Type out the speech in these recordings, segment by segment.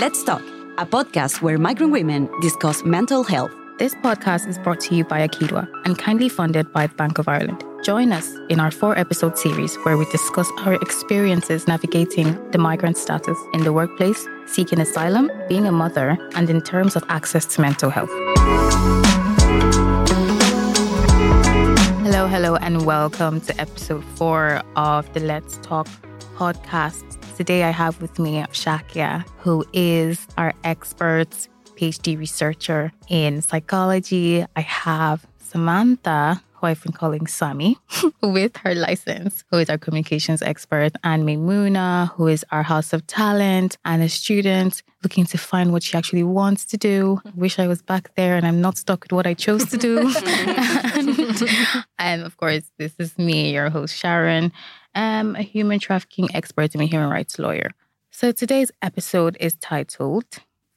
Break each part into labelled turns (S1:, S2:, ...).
S1: Let's Talk, a podcast where migrant women discuss mental health.
S2: This podcast is brought to you by Akidwa and kindly funded by Bank of Ireland. Join us in our four episode series where we discuss our experiences navigating the migrant status in the workplace, seeking asylum, being a mother, and in terms of access to mental health. Hello, hello, and welcome to episode four of the Let's Talk podcast. Today I have with me Shakia, who is our expert PhD researcher in psychology. I have Samantha, who I've been calling Sami, with her license, who is our communications expert, and Maimuna, who is our House of Talent and a student looking to find what she actually wants to do. Wish I was back there and I'm not stuck with what I chose to do. and, and of course, this is me, your host, Sharon. I'm a human trafficking expert and a human rights lawyer. So today's episode is titled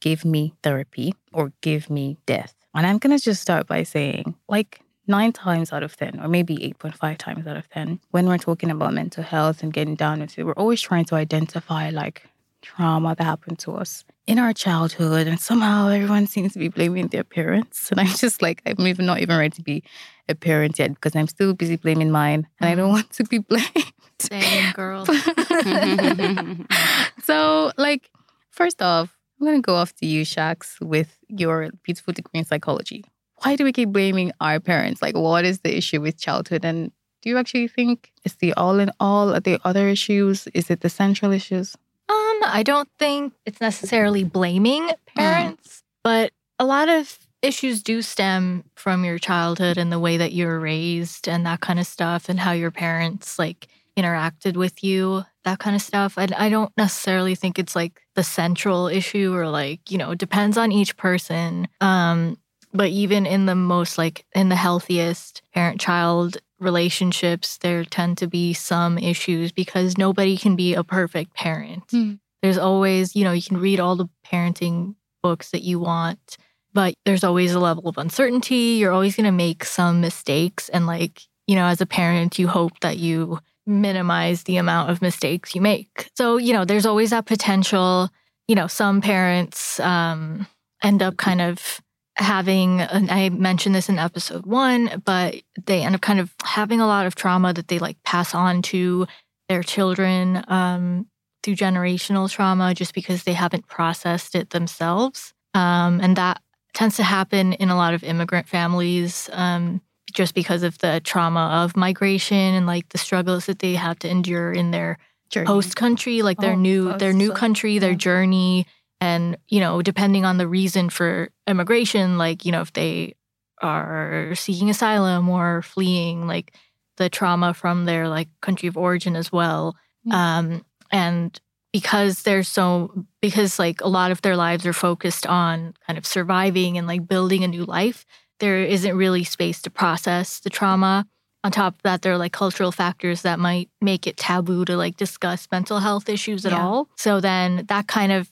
S2: Give Me Therapy or Give Me Death. And I'm going to just start by saying, like, nine times out of 10, or maybe 8.5 times out of 10, when we're talking about mental health and getting down into it, we're always trying to identify like trauma that happened to us in our childhood. And somehow everyone seems to be blaming their parents. And I'm just like, I'm even not even ready to be a parent yet because I'm still busy blaming mine and I don't mm. want to be blamed.
S3: Same girl.
S2: so, like, first off, I'm going to go off to you, Shax, with your beautiful degree in psychology. Why do we keep blaming our parents? Like, what is the issue with childhood? And do you actually think it's the all in all? Are there other issues? Is it the central issues?
S3: Um, I don't think it's necessarily blaming parents, mm. but a lot of issues do stem from your childhood and the way that you were raised and that kind of stuff and how your parents like interacted with you, that kind of stuff. I, I don't necessarily think it's like the central issue or like, you know, it depends on each person. Um, but even in the most like in the healthiest parent child relationships, there tend to be some issues because nobody can be a perfect parent. Mm. There's always, you know, you can read all the parenting books that you want, but there's always a level of uncertainty. You're always going to make some mistakes. And, like, you know, as a parent, you hope that you minimize the amount of mistakes you make. So, you know, there's always that potential. You know, some parents um, end up kind of having, and I mentioned this in episode one, but they end up kind of having a lot of trauma that they like pass on to their children um, through generational trauma just because they haven't processed it themselves. Um, and that tends to happen in a lot of immigrant families. Um, just because of the trauma of migration and like the struggles that they have to endure in their journey. host country, like their oh, new their new country, their yeah. journey, and you know, depending on the reason for immigration, like you know, if they are seeking asylum or fleeing, like the trauma from their like country of origin as well, um, and because they're so because like a lot of their lives are focused on kind of surviving and like building a new life there isn't really space to process the trauma. On top of that, there are like cultural factors that might make it taboo to like discuss mental health issues at yeah. all. So then that kind of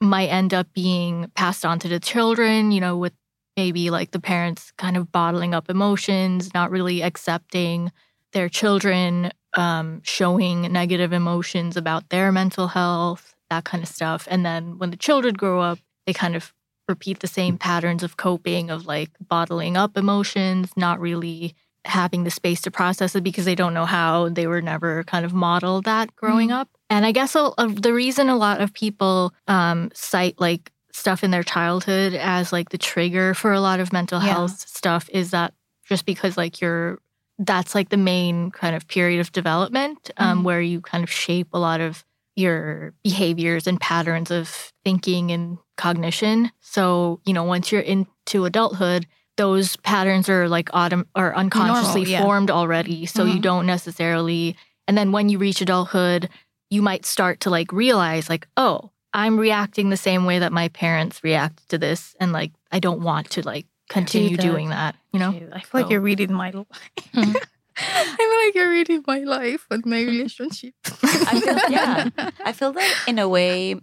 S3: might end up being passed on to the children, you know, with maybe like the parents kind of bottling up emotions, not really accepting their children um, showing negative emotions about their mental health, that kind of stuff. And then when the children grow up, they kind of repeat the same patterns of coping of like bottling up emotions, not really having the space to process it because they don't know how they were never kind of modeled that growing mm-hmm. up. And I guess a, a, the reason a lot of people um, cite like stuff in their childhood as like the trigger for a lot of mental yeah. health stuff is that just because like you're that's like the main kind of period of development um, mm-hmm. where you kind of shape a lot of your behaviors and patterns of thinking and cognition. So, you know, once you're into adulthood, those patterns are like autumn or unconsciously Normal, yeah. formed already. So mm-hmm. you don't necessarily and then when you reach adulthood, you might start to like realize like, oh, I'm reacting the same way that my parents reacted to this and like I don't want to like continue doing that, you know?
S2: I feel so. like you're reading my life. I feel like you're reading my life and my relationship.
S1: I feel, yeah. I feel that in a way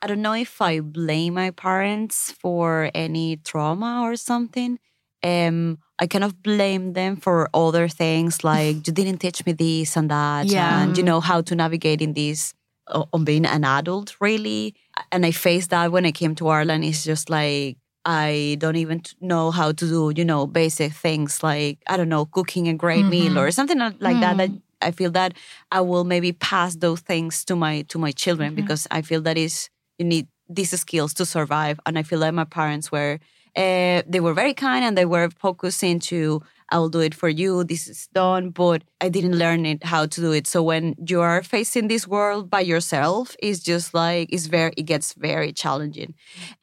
S1: I don't know if I blame my parents for any trauma or something. Um, I kind of blame them for other things like you didn't teach me this and that, yeah. and you know how to navigate in this on being an adult, really. And I faced that when I came to Ireland. It's just like I don't even know how to do, you know, basic things like I don't know, cooking a great meal
S3: Mhm.
S1: or something like like that. That
S2: Mm.
S1: I feel that I will maybe pass those things to my to my children
S2: Mhm.
S1: because I feel that is you need these skills to survive. And I feel like my parents were uh, they were very kind and they were focused into I will do it for you. This is done, but I didn't learn it how to do it. So when you are facing this world by yourself, it's just like it's very it gets very challenging.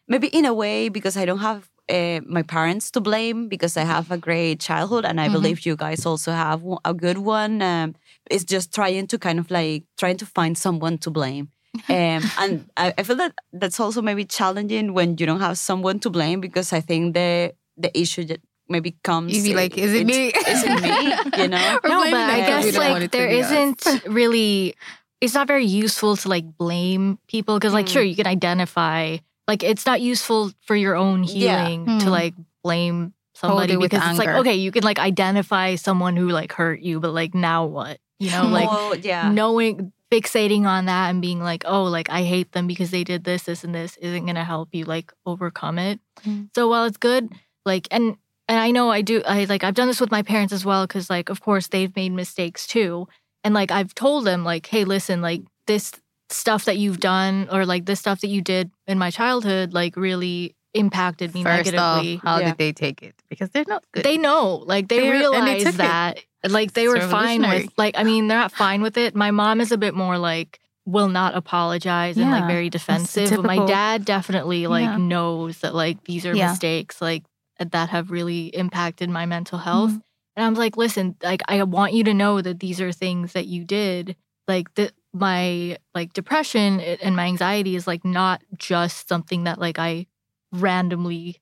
S1: Maybe in a way because I don't have uh, my parents to blame because I have a great childhood and I
S2: Mhm.
S1: believe you guys also have a good one. Um, it's just trying to kind of like trying to find someone to blame. Um, and I, I feel that that's also maybe challenging when you don't have someone to blame because I think the the issue that maybe comes.
S2: You'd be like, is it me?
S1: Is it me? You know?
S3: No, but I
S2: it 'cause we
S3: guess like
S2: it to
S3: there
S2: be us.
S3: isn't really. It's not very useful to like blame people because like
S1: Mm.
S3: sure you can identify like it's not useful for your own
S1: Yeah.
S3: healing to
S2: Mm.
S3: like blame somebody
S2: it
S3: because it's like okay you can like identify someone who like hurt you but like now what you know like
S1: Well, yeah.
S3: knowing fixating on that and being like oh like i hate them because they did this this and this isn't going to help you like overcome it
S2: Mm.
S3: so while it's good like and and i know i do i like i've done this with my parents as well because like of course they've made mistakes too and like i've told them like hey listen like this stuff that you've done or like this stuff that you did in my childhood like really impacted me
S2: First off,
S3: negatively
S2: how
S1: Yeah.
S2: did they take it? Because they're not good.
S3: they know like they
S2: They- and they
S3: realize
S2: it.
S3: that like they
S2: It's
S3: were fine with like i mean they're not fine with it my mom is a bit more like will not apologize and like very defensive but my dad definitely like
S2: Yeah.
S3: knows that like these are
S2: Yeah.
S3: mistakes like that have really impacted my mental health
S2: Mhm.
S3: and i'm like listen like i want you to know that these are things that you did like the my like depression and my anxiety is like not just something that like i randomly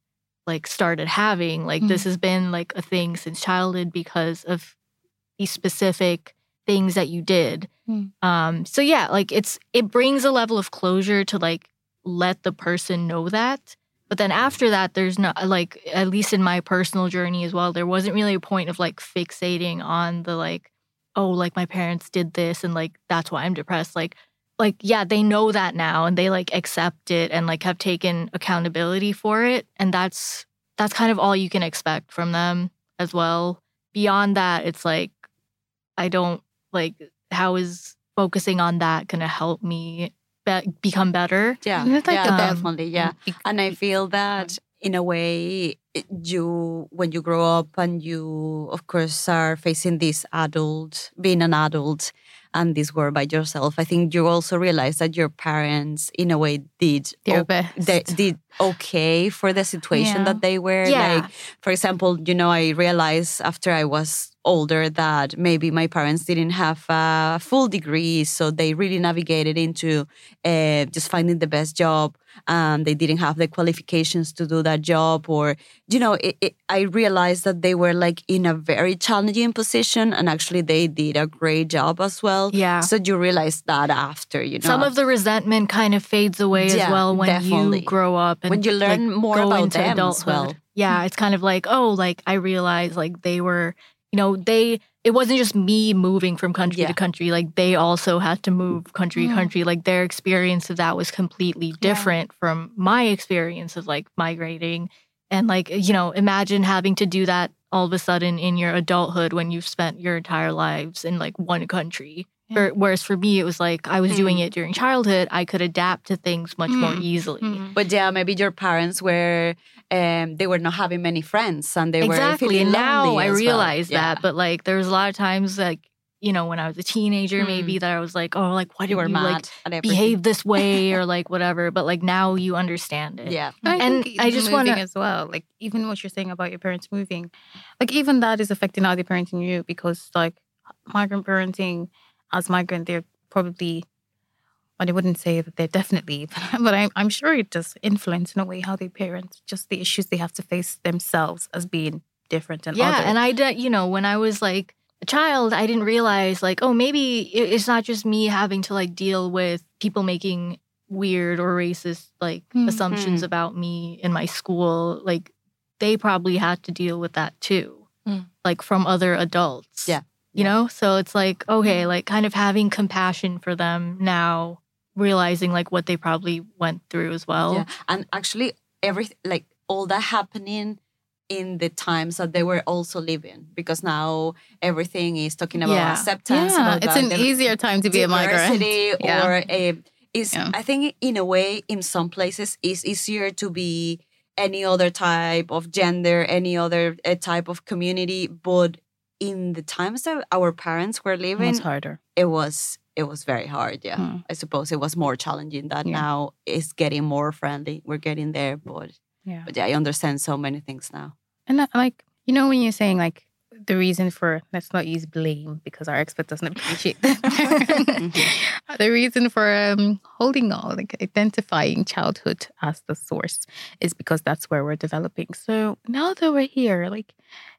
S3: like started having like
S2: Mm.
S3: this has been like a thing since childhood because of these specific things that you did
S2: Mm.
S3: um so yeah like it's it brings a level of closure to like let the person know that but then after that there's not like at least in my personal journey as well there wasn't really a point of like fixating on the like oh like my parents did this and like that's why i'm depressed. Like like yeah they know that now and they like accept it and like have taken accountability for it. And that's that's kind of all you can expect from them as well. Beyond that it's like i don't like how is focusing on that going to help me be- become better
S1: Yeah,
S2: like
S1: yeah,
S3: a-
S1: definitely. Yeah. And I feel that in a way, you, when you grow up and you, of course, are facing this adult, being an adult and this world by yourself, I think you also realize that your parents, in a way, did
S2: Their
S1: o-
S2: best.
S1: they did okay for the situation
S2: Yeah.
S1: that they were.
S3: Yeah.
S1: Like, for example, you know, I realized after I was older that maybe my parents didn't have a full degree, so they really navigated into uh, just finding the best job, and they didn't have the qualifications to do that job, or you know, it, it, I realized that they were like in a very challenging position, and actually they did a great job as well.
S3: yeah
S1: So you realize that after, you know,
S3: some of the resentment kind of fades away as well when
S1: definitely.
S3: you grow up
S1: when you learn
S3: like,
S1: more about them as
S3: adulthood.
S1: well.
S3: Yeah, it's kind of like, oh, like I realized like they were, you know, they it wasn't just me moving from country
S1: Yeah.
S3: to country, like they also had to move country to
S2: mm.
S3: country. Like their experience of that was completely
S2: Yeah.
S3: different from my experience of like migrating. And like, you know, imagine having to do that all of a sudden in your adulthood when you've spent your entire lives in like one country.
S2: Yeah.
S3: Whereas for me, it was like I was doing
S1: Mm.
S3: it during childhood. I could adapt to things much more
S2: Mm.
S3: easily.
S2: Mhm.
S1: But yeah, maybe your parents were um they were not having many friends and they were
S3: exactly.
S1: feeling
S3: now I
S1: as well.
S3: realize
S1: Yeah.
S3: that. But like there was a lot of times like, you know, when I was a teenager, maybe that I was like, oh, like why
S1: you
S3: did
S1: were
S3: you like behave this way or like whatever? But like now you understand it.
S1: Yeah.
S2: I
S3: And I just
S2: moving
S3: wanna-
S2: as well. Like even what you're saying about your parents moving, like even that is affecting how they're parenting you because like migrant parenting, as migrant, they're probably. But I wouldn't say that they're definitely, but I'm, I'm sure it does influence in a way how they parent, just the issues they have to face themselves as being different and
S3: yeah
S2: other.
S3: and i did you know when i was like a child i didn't realize like oh maybe it's not just me having to like deal with people making weird or racist like
S2: Mhm.
S3: assumptions about me in my school like they probably had to deal with that too
S2: Mm.
S3: like from other adults
S1: Yeah.
S3: You know so it's like okay like kind of having compassion for them now realizing like what they probably went through as well.
S1: Yeah. And actually, every like all that happening in the times that they were also living because now everything is talking about
S3: Yeah.
S1: acceptance.
S2: Yeah,
S1: about
S2: it's an easier time to be a migrant. Yeah.
S1: or a is
S2: Yeah.
S1: I think in a way in some places it's easier to be any other type of gender, any other uh, type of community, but in the times that our parents were living,
S2: It's harder.
S1: it was it was very hard. Yeah,
S2: Hmm.
S1: I suppose it was more challenging. That
S2: Yeah.
S1: now it's getting more friendly. We're getting there, but
S2: Yeah.
S1: but yeah, I understand so many things now.
S2: And that, like, you know, when you're saying like the reason for let's not use blame because our expert doesn't appreciate that. the reason for um, holding on, like identifying childhood as the source, is because that's where we're developing. So now that we're here, like,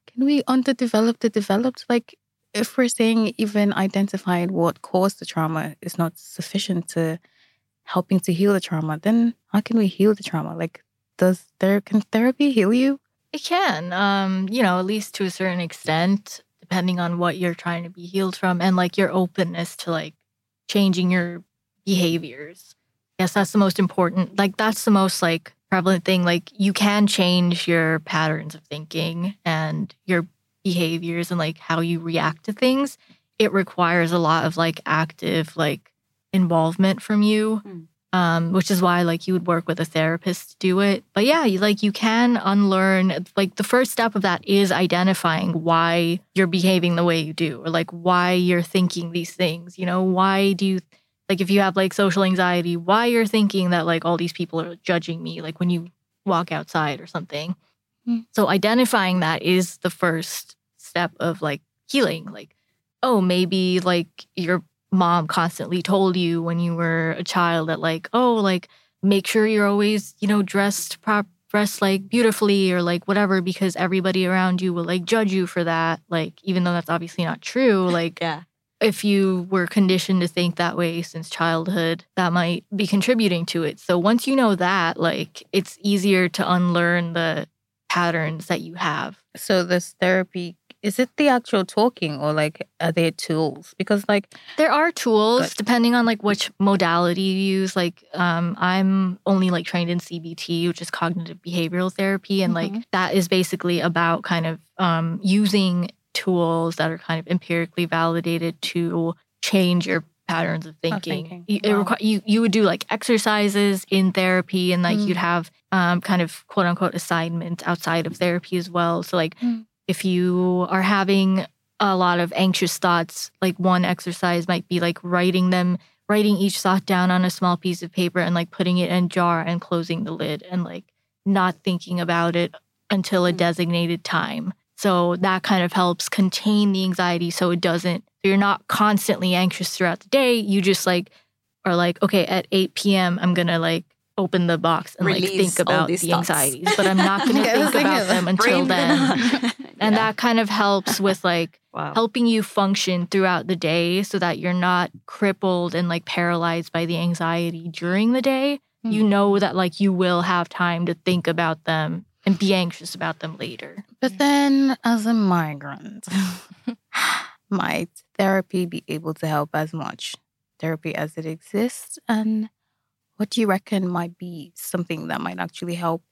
S2: can we underdevelop the developed? Like, if we're saying even identifying what caused the trauma is not sufficient to helping to heal the trauma, then how can we heal the trauma? Like, does there can therapy heal you?
S3: It can, um, you know, at least to a certain extent, depending on what you're trying to be healed from and like your openness to like changing your behaviors. Yes, that's the most important. Like, that's the most like prevalent thing. Like, you can change your patterns of thinking and your behaviors and like how you react to things. It requires a lot of like active, like, involvement from you
S1: Mm.
S3: Um, which is why like you would work with a therapist to do it. But yeah, you, like you can unlearn. Like the first step of that is identifying why you're behaving the way you do, or like why you're thinking these things. You know, why do you like if you have like social anxiety, why you're thinking that like all these people are judging me, like when you walk outside or something.
S2: Mm.
S3: So identifying that is the first step of like healing. Like, oh, maybe like your mom constantly told you when you were a child that like, oh, like make sure you're always, you know, dressed prop dressed like beautifully or like whatever because everybody around you will like judge you for that. Like even though that's obviously not true, like
S1: Yeah,
S3: if you were conditioned to think that way since childhood, that might be contributing to it. So once you know that, like it's easier to unlearn the patterns that you have.
S2: So this therapy is it the actual talking or like are there tools? Because like
S3: There are tools
S2: Good.
S3: depending on like which modality you use. Like um, I'm only like trained in CBT, which is cognitive behavioral therapy, and like
S2: Mhm.
S3: that is basically about kind of um, using tools that are kind of empirically validated to change your patterns of thinking.
S2: thinking.
S3: You,
S2: Wow.
S3: requi- you you would do like exercises in therapy, and like
S2: Mm.
S3: you'd have um, kind of quote unquote assignments outside of therapy as well. So like
S2: Mm.
S3: If you are having a lot of anxious thoughts, like one exercise might be like writing them, writing each thought down on a small piece of paper and like putting it in a jar and closing the lid and like not thinking about it until a
S1: Mm.
S3: designated time. So that kind of helps contain the anxiety so it doesn't, so you're not constantly anxious throughout the day. You just like are like, okay, at 8 p.m., I'm gonna like open the box and like think about the
S1: thoughts.
S3: anxieties, but I'm not
S2: I was
S3: think about them until then.
S1: them.
S3: And
S1: Yeah.
S3: that kind of helps with like
S1: wow.
S3: helping you function throughout the day so that you're not crippled and like paralyzed by the anxiety during the day. You
S2: Mhm.
S3: know that like you will have time to think about them and be anxious about them later.
S2: But then, as a migrant, might therapy be able to help as much therapy as it exists? And what do you reckon might be something that might actually help?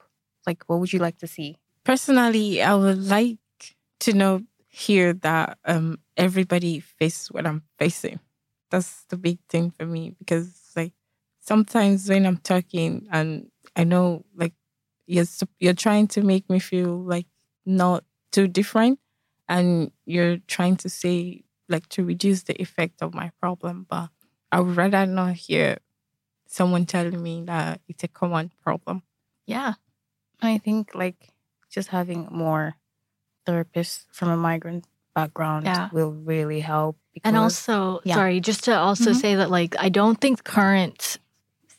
S2: Like, what would you like to see?
S4: Personally, I would like to know here that um everybody faces what I'm facing. That's the big thing for me because like sometimes when I'm talking and I know like you're you're trying to make me feel like not too different and you're trying to say like to reduce the effect of my problem but I would rather not hear someone telling me that it's a common problem.
S3: Yeah.
S2: I think like just having more therapists from a migrant background
S3: Yeah.
S2: will really help. Because,
S3: And also,
S2: Yeah.
S3: sorry, just to also
S2: Mhm.
S3: say that like I don't think current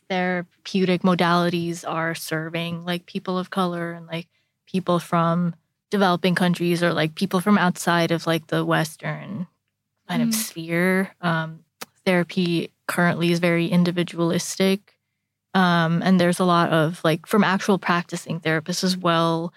S3: therapeutic modalities are serving like people of color and like people from developing countries or like people from outside of like the western kind of
S2: Mm.
S3: sphere. Um, therapy currently is very individualistic. Um, and there's a lot of like from actual practicing therapists as well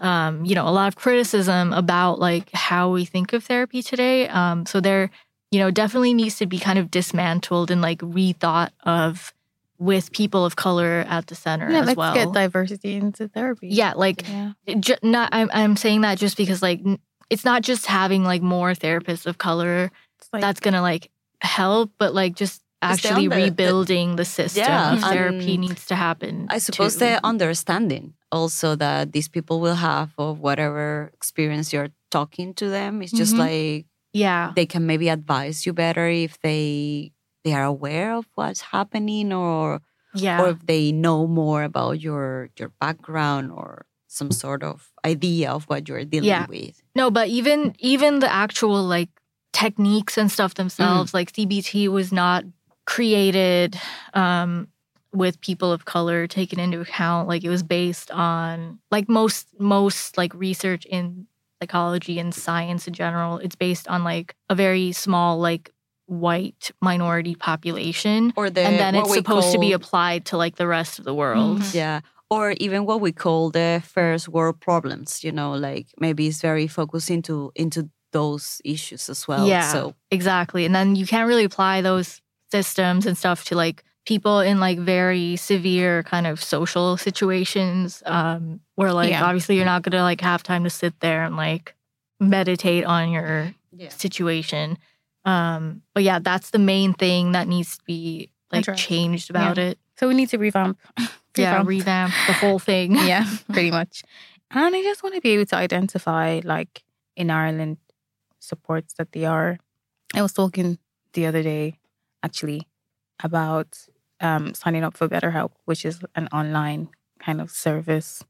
S3: um, you know, a lot of criticism about like how we think of therapy today. Um, so they're you know, definitely needs to be kind of dismantled and like rethought of with people of color at the center
S2: Yeah,
S3: as
S2: let's
S3: well.
S2: get diversity into therapy.
S3: yeah, like
S2: Yeah.
S3: ju- not I'm I'm saying that just because like n- it's not just having like more therapists of color
S2: like,
S3: that's gonna like help, but like just actually
S1: under- the-
S3: rebuilding the system.
S1: Yeah,
S3: Therapy needs to happen.
S1: I suppose
S3: too.
S1: the understanding also that these people will have of whatever experience you're talking to them. It's just
S3: Mhm.
S1: like
S3: yeah,
S1: they can maybe advise you better if they they are aware of what's happening or
S3: yeah,
S1: or if they know more about your your background or some sort of idea of what you're dealing
S3: Yeah.
S1: with.
S3: No, but even even the actual like techniques and stuff themselves, like CBT was not created um with people of color taken into account. Like it was based on like most most like research in psychology and science in general, it's based on like a very small like white minority population.
S1: Or the
S3: and then it's
S1: we
S3: supposed to be applied to like the rest of the world.
S2: Mhm.
S1: Yeah. Or even what we call the first world problems, you know, like maybe it's very focused into into those issues as well.
S3: Yeah.
S1: So
S3: Exactly. And then you can't really apply those systems and stuff to like people in like very severe kind of social situations um where like
S2: Yeah.
S3: obviously you're not going to like have time to sit there and like meditate on your
S1: yeah.
S3: situation. Um but yeah, that's the main thing that needs to be like
S2: Addressed.
S3: changed about it.
S2: So we need to revamp.
S3: Yeah,
S2: revamp.
S3: revamp the whole thing.
S2: yeah, pretty much. And I just want to be able to identify, like in Ireland, supports that they are. I was talking the other day, actually, about um, signing up for BetterHelp, which is an online kind of service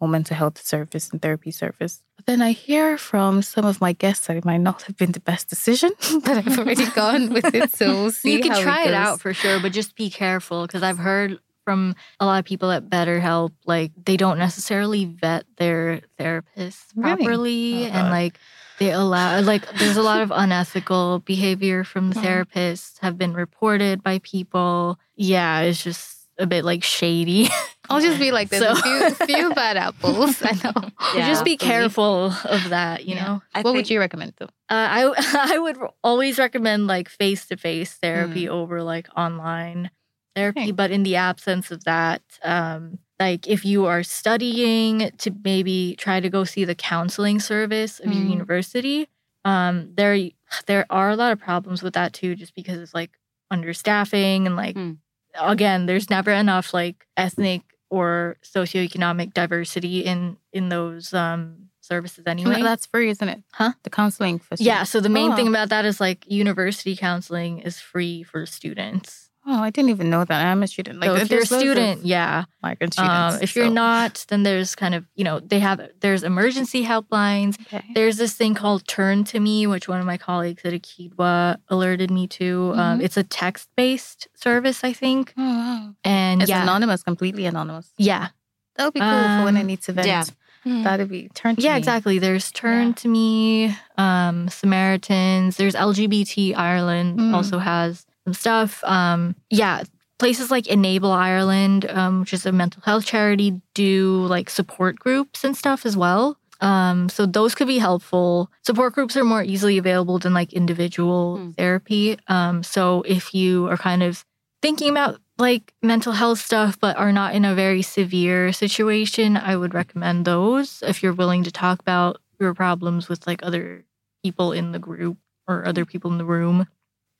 S2: or mental health service and therapy service. But then I hear from some of my guests that it might not have been the best decision, but I've already gone with it. So we'll see
S3: you can try it,
S2: goes.
S3: out for sure, but just be careful because I've heard from a lot of people at BetterHelp, like they don't necessarily vet their therapists
S2: Really?
S3: properly,
S2: Oh,
S3: and like they allow, like there's a lot of unethical behavior from the
S2: Mhm.
S3: therapists have been reported by people. Yeah, it's just a bit like shady.
S2: I'll just be like, there's a few, few bad apples. I know.
S3: So just be
S1: absolutely.
S3: careful of that, you
S2: Yeah.
S3: know.
S1: I
S2: what would you recommend though?
S3: Uh, I I would always recommend like face to face therapy
S2: Mm.
S3: over like online therapy.
S2: Okay.
S3: But in the absence of that, um, like if you are studying, to maybe try to go see the counseling service of your
S2: Mm.
S3: university. Um, there there are a lot of problems with that too, just because it's like understaffing and like
S1: Mm.
S3: again, there's never enough like ethnic or socioeconomic diversity in in those um services anyway.
S2: That's free, isn't it?
S3: Huh?
S2: The counseling for
S3: Yeah, so the main
S2: Oh.
S3: thing about that is like university counseling is free for students.
S2: Oh, I didn't even know that. I'm a student. Like,
S3: so if you're a
S2: loads of
S3: student, yeah.
S2: migrant students.
S3: Um, if you're not, then there's kind of you know they have there's emergency helplines.
S2: okay.
S3: There's this thing called Turn to Me, which one of my colleagues at Akidwa alerted me to. Um,
S2: Mhm.
S3: it's a text based service, I think,
S2: Oh, wow.
S3: and
S2: It's
S3: yeah,
S2: anonymous, completely anonymous.
S3: yeah,
S2: That would be cool for when I
S3: Um,
S2: need to vent.
S1: yeah.
S2: That'd be turn to Me.
S3: yeah,
S2: me.
S3: exactly. There's Turn
S2: Yeah.
S3: to Me, um, Samaritans. There's LGBT Ireland
S2: Mm.
S3: also has some stuff. Um, yeah, places like Enable Ireland, um, which is a mental health charity, do like support groups and stuff as well. Um, so those could be helpful. Support groups are more easily available than like individual
S1: Mm.
S3: therapy. Um, so if you are kind of thinking about like mental health stuff but are not in a very severe situation, I would recommend those if you're willing to talk about your problems with like other people in the group or other people in the room.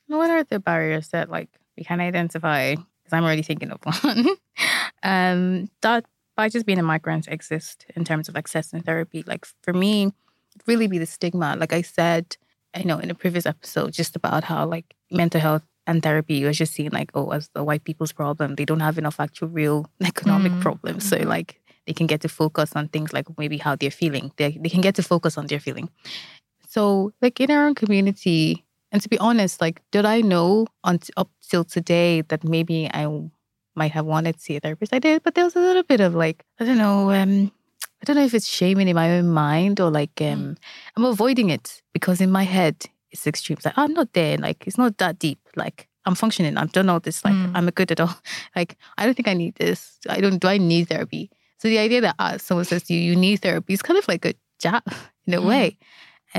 S2: What are the barriers that like we can identify? Because I'm already thinking of one. um, that by just being a migrant exist in terms of accessing therapy. Like for me, it'd really be the stigma. Like I said, you know, in a previous episode, just about how like mental health and therapy was just seen like, oh, as the white people's problem. They don't have enough actual real economic
S3: Mm.
S2: problems. So like they can get to focus on things like maybe how they're feeling. They they can get to focus on their feeling. So like in our own community, and to be honest, like did I know on up till today that maybe I might have wanted to see a therapist? I did, but there was a little bit of like I don't know. Um, I don't know if it's shaming in my own mind or like um, I'm avoiding it because in my head it's extreme. It's like I'm not there. Like it's not that deep. Like I'm functioning. I've done all this. Like
S3: Mm.
S2: I'm a good all. Like I don't think I need this. I don't. Do I need therapy? So the idea that uh, someone says to you, you need therapy is kind of like a jab in a
S3: Mm.
S2: way.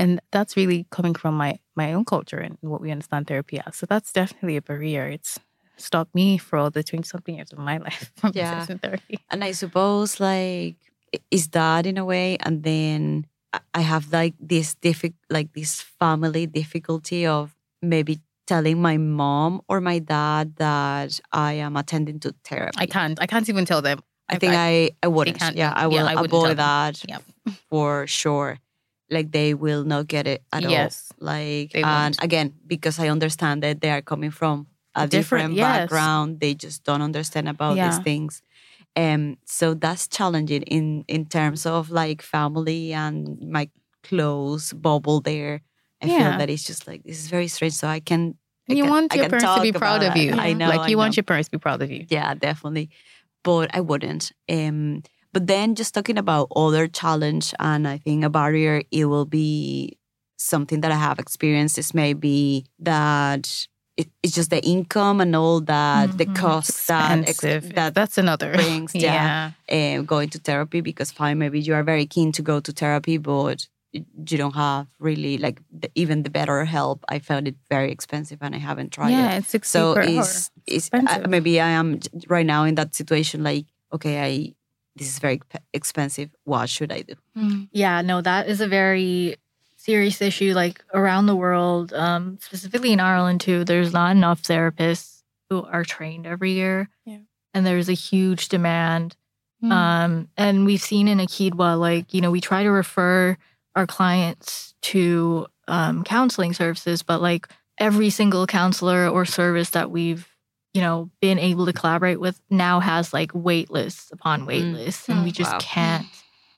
S2: And that's really coming from my my own culture and what we understand therapy as. So that's definitely a barrier. It's stopped me for all the 20 something years of my life from
S1: Yeah.
S2: therapy.
S1: And I suppose like is that in a way, and then I- I have like this diffi- like this family difficulty of maybe telling my mom or my dad that I am attending to therapy.
S2: I can't I can't even tell them.
S1: I think I, I wouldn't.
S2: can't-
S1: yeah, I
S2: yeah,
S1: will
S2: I
S1: avoid that
S2: Yep.
S1: for sure. Like they will not get it at
S2: Yes,
S1: all. Like and again, because I understand that they are coming from a
S2: Different-
S1: different,
S2: yes.
S1: background, they just don't understand about these things. Um, so that's challenging in in terms of like family and my close bubble there. I
S2: Yeah.
S1: feel that it's just like this is very strange. So I can I
S2: And you
S1: can-
S2: want your parents to be proud of you.
S1: I know.
S2: Like you want your parents to be proud of you.
S1: yeah definitely but i wouldn't um but then just talking about other challenge and i think a barrier it will be something that i have experienced is maybe that it, it's just the income and all that the
S3: Mhm.
S1: costs that ex-
S2: Expensive.
S1: that
S2: that's another
S1: brings, yeah.
S2: yeah.
S1: um, going to therapy because fine maybe you are very keen to go to therapy but you don't have really like the, even the BetterHelp i found it very expensive and i haven't tried it
S2: Yeah, it's 60
S1: so it's, it's uh, maybe I am right now in that situation. Like, okay, I this is very expensive. What should I do?
S3: Yeah, no, that is a very serious issue. Like around the world, um, specifically in Ireland too, there's not enough therapists who are trained every year.
S4: Yeah.
S3: And there's a huge demand.
S2: Mm.
S3: Um, and we've seen in Akidwa, like, you know, we try to refer our clients to um, counseling services, but like every single counselor or service that we've, you know, been able to collaborate with now has like wait lists upon wait
S1: Mm.
S3: lists, and we
S2: Mm,
S3: just
S1: wow.
S3: can't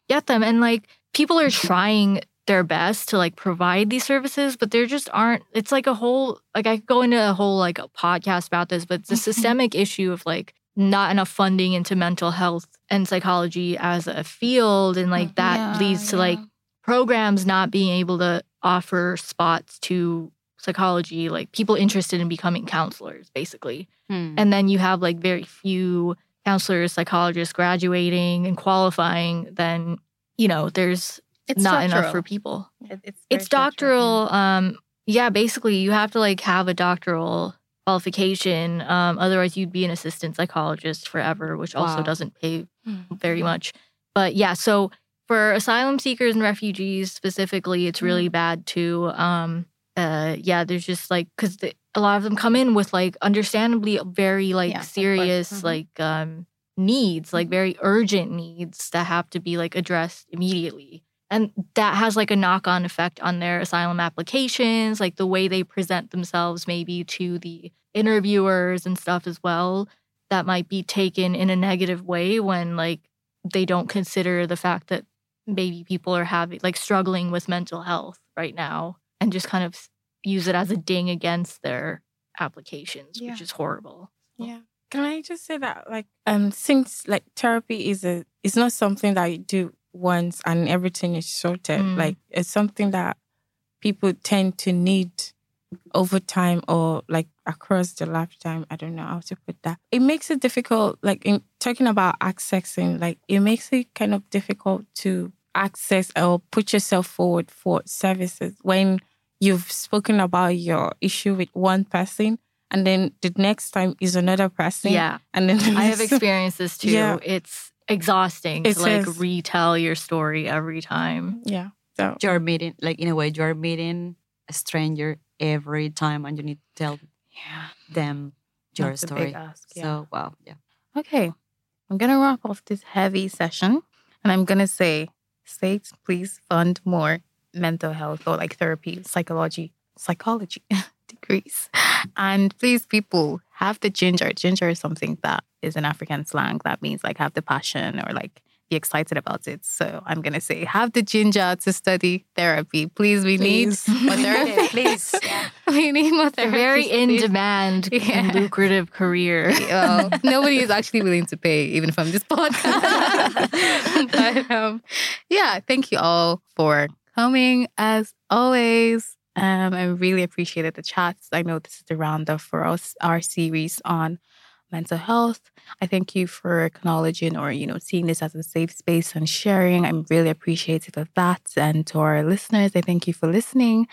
S3: get them. And like people are trying their best to like provide these services, but there just aren't. It's like a whole like I could go into a whole like a podcast about this, but it's a systemic issue of like not enough funding into mental health and psychology as a field, and like that
S2: Yeah,
S3: leads to
S2: yeah.
S3: like programs not being able to offer spots to psychology, like people interested in becoming counselors, basically.
S1: Hmm.
S3: And then you have like very few counselors, psychologists graduating and qualifying, then, you know, there's
S2: It's
S3: not enough for people.
S2: It's
S3: It's doctoral. Um, yeah, basically you have to like have a doctoral qualification. Um, otherwise you'd be an assistant psychologist forever, which also doesn't pay
S4: Mm.
S3: very much. But yeah, so for asylum seekers and refugees specifically, it's really
S2: Mm.
S3: bad too. Um, uh, yeah, there's just like because a lot of them come in with like understandably very like
S2: Yeah,
S3: serious
S2: Mhm.
S3: like um needs, like very urgent needs that have to be like addressed immediately. And that has like a knock on effect on their asylum applications, like the way they present themselves, maybe to the interviewers and stuff as well. That might be taken in a negative way when like they don't consider the fact that maybe people are having like struggling with mental health right now and just kind of use it as a ding against their applications,
S4: Yeah.
S3: which is horrible.
S4: Yeah. Can I just say that like um since like therapy is a it's not something that you do once and everything is sorted.
S3: Mm.
S4: Like it's something that people tend to need over time or like across the lifetime. I don't know how to put that. It makes it difficult, like in talking about accessing, like it makes it kind of difficult to access or put yourself forward for services when you've spoken about your issue with one person and then the next time is another person.
S3: Yeah.
S4: And then
S3: I have experienced this too.
S4: Yeah.
S3: It's exhausting
S4: It
S3: to like retell your story every time.
S4: Yeah. So
S1: You're meeting, like in a way, you're meeting a stranger every time, and you need to tell
S2: Yeah.
S1: them your
S2: That's a
S1: story.
S2: big ask, yeah.
S1: So wow, yeah.
S2: Okay. I'm going to wrap off this heavy session and I'm going to say, states, please fund more mental health or like therapy, psychology, psychology degrees. And please, people, have the ginger. Ginger is something that is an African slang that means like have the passion or like be excited about it. So I'm going to say, have the ginger to study therapy. Please, we
S4: Please.
S2: need more therapy.
S1: Please, yeah.
S2: we need more
S3: a very in
S2: please.
S3: demand
S2: Yeah.
S3: and lucrative career.
S2: well, nobody is actually willing to pay, even from this podcast. but um, yeah, thank you all for coming as always. Um, I really appreciated the chats. I know this is the roundup for us, our series on mental health. I thank you for acknowledging or, you know, seeing this as a safe space and sharing. I'm really appreciative of that. And to our listeners, I thank you for listening.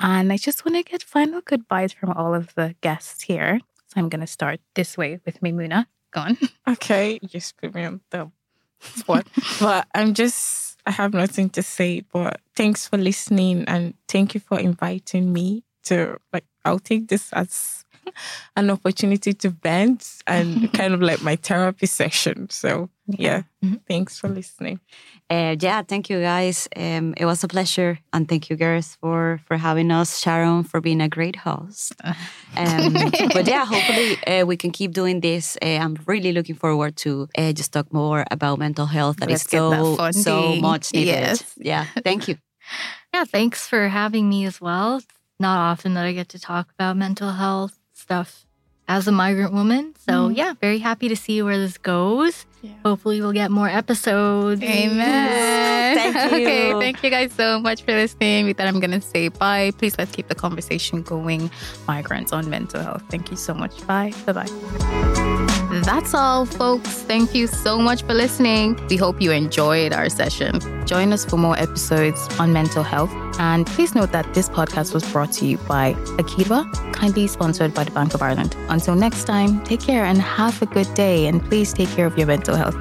S2: And I just want to get final goodbyes from all of the guests here. So I'm going to start this way with Maimuna. Go on.
S4: Okay, you put me on the spot. but I'm just, I have nothing to say. But thanks for listening and thank you for inviting me to, like, I'll take this as an opportunity to vent and kind of like my therapy session. So, yeah,
S3: Mhm.
S4: thanks for listening.
S1: Uh, yeah, thank you guys. Um, it was a pleasure, and thank you, girls, for for having us. Sharon for being a great host. Um, but yeah, hopefully uh, we can keep doing this. Uh, I'm really looking forward to uh, just talk more about mental health. That is
S2: Let's get that
S1: so so much needed.
S2: Yes.
S1: Yeah, thank you.
S3: Yeah, thanks for having me as well. It's not often that I get to talk about mental health stuff as a migrant woman. So,
S2: Mm.
S3: yeah, very happy to see where this goes.
S4: Yeah.
S3: Hopefully, we'll get more episodes.
S2: Amen.
S1: Thank you.
S2: Okay, thank you guys so much for listening. With that, I'm going to say bye. Please let's keep the conversation going. Migrants on mental health. Thank you so much. Bye. Bye bye. That's all, folks. Thank you so much for listening. We hope you enjoyed our session. Join us for more episodes on mental health. And please note that this podcast was brought to you by Akidwa, kindly sponsored by the Bank of Ireland. Until next time, take care and have a good day. And please take care of your mental health.